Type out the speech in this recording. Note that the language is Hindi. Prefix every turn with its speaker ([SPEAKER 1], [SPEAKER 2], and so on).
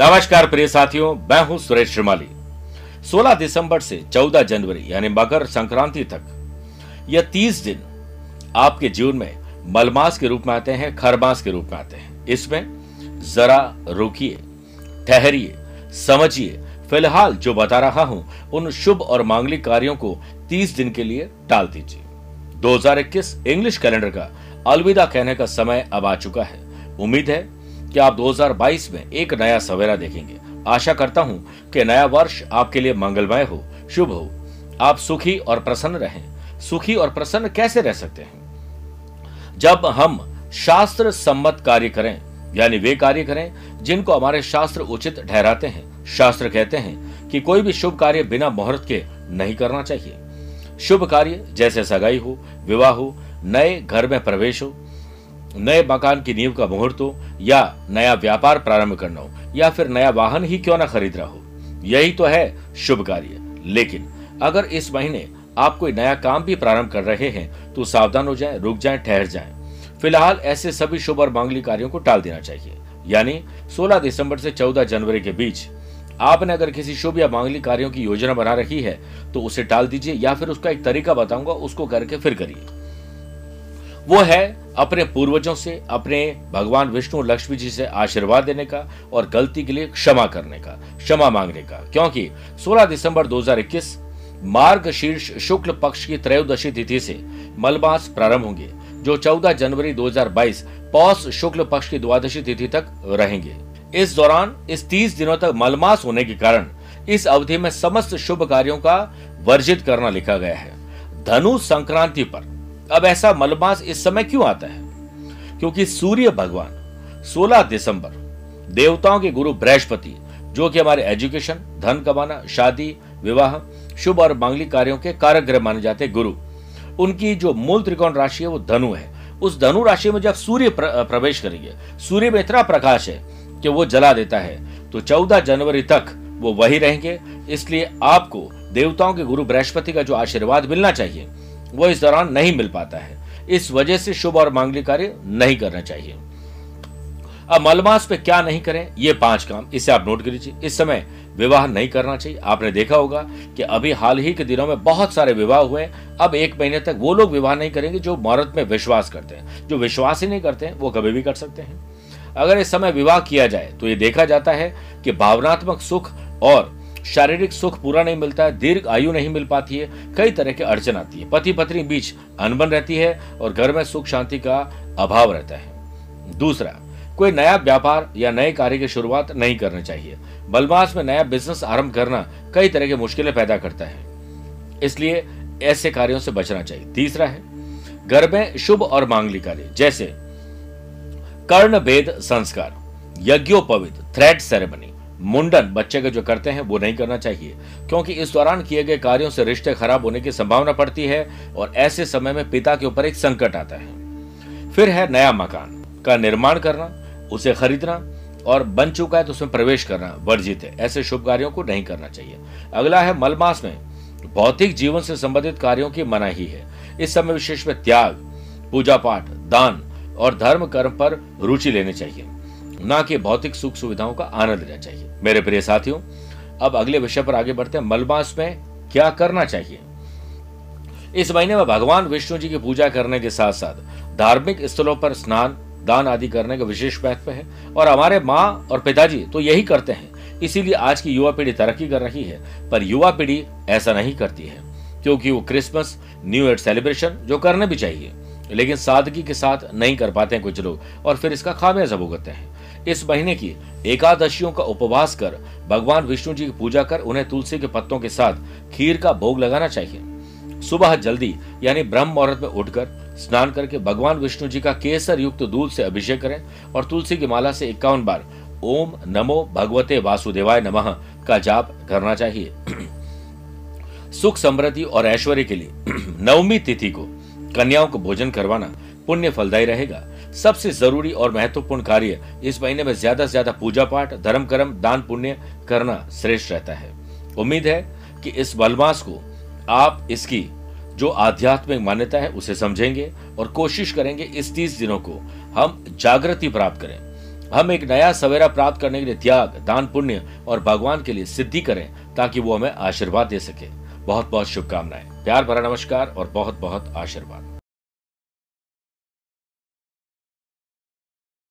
[SPEAKER 1] नमस्कार प्रिय साथियों, मैं हूँ सुरेश श्रीमाली। 16 दिसंबर से 14 जनवरी, यानी मकर संक्रांति तक, यह 30 दिन आपके जीवन में मलमास के रूप में आते हैं, खरमास के रूप में आते हैं। इसमें जरा रुकिए, ठहरिए, समझिए। फ़िलहाल जो बता रहा हूँ, उन शुभ और मांगलिक कार्यों को 30 दिन के लिए टाल दीजिए। 2021 इंग्लिश कैलेंडर का अलविदा कहने का समय अब आ चुका है। उम्मीद है कि आप 2022 में एक नया सवेरा देखेंगे? आशा करता हूँ कि नया वर्ष आपके लिए मंगलमय हो, शुभ हो। आप सुखी और प्रसन्न रहें। सुखी और प्रसन्न कैसे रह सकते हैं? जब हम शास्त्र सम्मत कार्य करें, यानी वे कार्य करें, जिनको हमारे शास्त्र उचित ठहराते हैं। शास्त्र कहते हैं कि कोई भी शुभ कार्य बिना मुहूर्त के नहीं करना चाहिए। शुभ कार्य जैसे सगाई हो, विवाह हो, नए घर में प्रवेश हो, नए मकान की नींव का मुहूर्त हो या नया व्यापार प्रारंभ करना हो, या फिर नया वाहन ही क्यों ना खरीद रहा हो? यही तो है शुभ कार्य। लेकिन अगर इस महीने आप कोई नया काम भी प्रारंभ कर रहे हैं तो सावधान हो जाए, रुक जाए, ठहर जाए। फ़िलहाल ऐसे सभी शुभ और मांगलिक कार्यों को टाल देना चाहिए। यानी 16 दिसंबर से 14 जनवरी के बीच आपने अगर किसी शुभ या मांगलिक कार्यों की योजना बना रखी है तो उसे टाल दीजिए या फिर उसका एक तरीका बताऊँगा, उसको करके फिर करिए। वो है अपने पूर्वजों से, अपने भगवान विष्णु लक्ष्मी जी से आशीर्वाद देने का और गलती के लिए क्षमा करने का, क्षमा मांगने का। क्योंकि 16 दिसंबर 2021 मार्ग शीर्ष शुक्ल पक्ष की त्रयोदशी तिथि से मलमास प्रारंभ होंगे, जो 14 जनवरी 2022 पौष शुक्ल पक्ष की द्वादशी तिथि तक रहेंगे। इस दौरान, इस 30 दिनों तक मलमास होने के कारण इस अवधि में समस्त शुभ कार्यों का वर्जित करना लिखा गया है। धनु संक्रांति पर अब ऐसा मलमास इस समय क्यों आता है? क्योंकि सूर्य भगवान 16 दिसंबर, देवताओं के गुरु बृहस्पति, जो कि हमारे एजुकेशन, धन कमाना, शादी, विवाह, शुभ और मांगलिक कार्यों के कारक ग्रह माने जाते गुरु। उनकी जो मूल त्रिकोण राशि है, वो धनु है। उस धनु राशि में जब सूर्य प्रवेश करेंगे, सूर्य में इतना प्रकाश है कि वो जला देता है तो 14 जनवरी तक वो वही रहेंगे। इसलिए आपको देवताओं के गुरु बृहस्पति का जो आशीर्वाद मिलना चाहिए वो इस दौरान नहीं मिल पाता है। इस वजह से शुभ और मांगलिक कार्य नहीं करना चाहिए। अब मलमास पे क्या नहीं करें, ये पाँच काम। इसे आप नोट कर लीजिए इस समय विवाह नहीं करना चाहिए। आपने देखा होगा कि अभी हाल ही के दिनों में बहुत सारे विवाह हुए अब एक महीने तक वो लोग विवाह नहीं करेंगे जो मौरत में विश्वास करते हैं। जो विश्वास ही नहीं करते हैं, वो कभी भी कर सकते हैं। अगर इस समय विवाह किया जाए तो ये देखा जाता है कि भावनात्मक सुख और शारीरिक सुख पूरा नहीं मिलता है दीर्घ आयु नहीं मिल पाती है, कई तरह की अड़चन आती है। पति पत्नी बीच अनबन रहती है और घर में सुख शांति का अभाव रहता है। दूसरा, कोई नया व्यापार या नए कार्य की शुरुआत नहीं करनी चाहिए। बलमास में नया बिज़नेस आरंभ करना कई तरह की मुश्किलें पैदा करता है। इसलिए ऐसे कार्यों से बचना चाहिए। तीसरा है, घर में शुभ और मांगलिक कार्य, जैसे कर्ण भेद संस्कार, यज्ञोपवित थ्रेड सेरेमनी मुंडन बच्चे के जो करते हैं वो नहीं करना चाहिए, क्योंकि इस दौरान किए गए कार्यों से रिश्ते खराब होने की संभावना पड़ती है और ऐसे समय में पिता के ऊपर एक संकट आता है। फिर है नया मकान का निर्माण करना, उसे खरीदना और बन चुका है तो उसमें प्रवेश करना, वर्जित है। ऐसे शुभ कार्यों को नहीं करना चाहिए। अगला है मलमास में। भौतिक जीवन से संबंधित कार्यों की मनाही है। इस समय विशेष में त्याग, पूजा पाठ, दान और धर्म कर्म पर रुचि लेनी चाहिए। न कि भौतिक सुख सुविधाओं का आनंद लेना चाहिए। मेरे प्रिय साथियों, अब अगले विषय पर आगे बढ़ते हैं। मलमास में क्या करना चाहिए? इस महीने में भगवान विष्णु जी की पूजा करने के साथ साथ धार्मिक स्थलों पर स्नान, दान आदि करने का विशेष महत्व है और हमारे माँ और पिताजी तो यही करते हैं। इसीलिए आज की युवा पीढ़ी तरक्की कर रही है, पर युवा पीढ़ी ऐसा नहीं करती है, क्योंकि वो क्रिसमस, न्यू ईयर सेलिब्रेशन जो करने भी चाहिए, लेकिन सादगी के साथ नहीं कर पाते हैं कुछ लोग और फिर इसका खामियाजा भुगतते हैं। इस महीने की एकादशियों का उपवास कर भगवान विष्णु जी की पूजा कर उन्हें तुलसी के पत्तों के साथ खीर का भोग लगाना चाहिए। सुबह जल्दी, यानी ब्रह्म मुहूर्त में उठकर स्नान करके भगवान विष्णु जी का केसर युक्त दूध से अभिषेक करें और तुलसी की माला से इक्यावन बार ओम नमो भगवते वासुदेवाय नमः का जाप करना चाहिए। सुख समृद्धि और ऐश्वर्य के लिए नवमी तिथि को कन्याओं को भोजन करवाना पुण्य फलदायी रहेगा। सबसे ज़रूरी और महत्वपूर्ण कार्य इस महीने में ज़्यादा से ज़्यादा पूजा पाठ, धर्म कर्म, दान पुण्य करना श्रेष्ठ रहता है। उम्मीद है कि इस बलमास को आप इसकी जो आध्यात्मिक मान्यता है उसे समझेंगे और कोशिश करेंगे इस तीस दिनों को हम जागृति प्राप्त करें। हम एक नया सवेरा प्राप्त करने के लिए त्याग, दान पुण्य और भगवान के लिए सिद्धि करें ताकि वो हमें आशीर्वाद दे सके। बहुत बहुत शुभकामनाएँ। प्यार भरा नमस्कार और बहुत बहुत आशीर्वाद।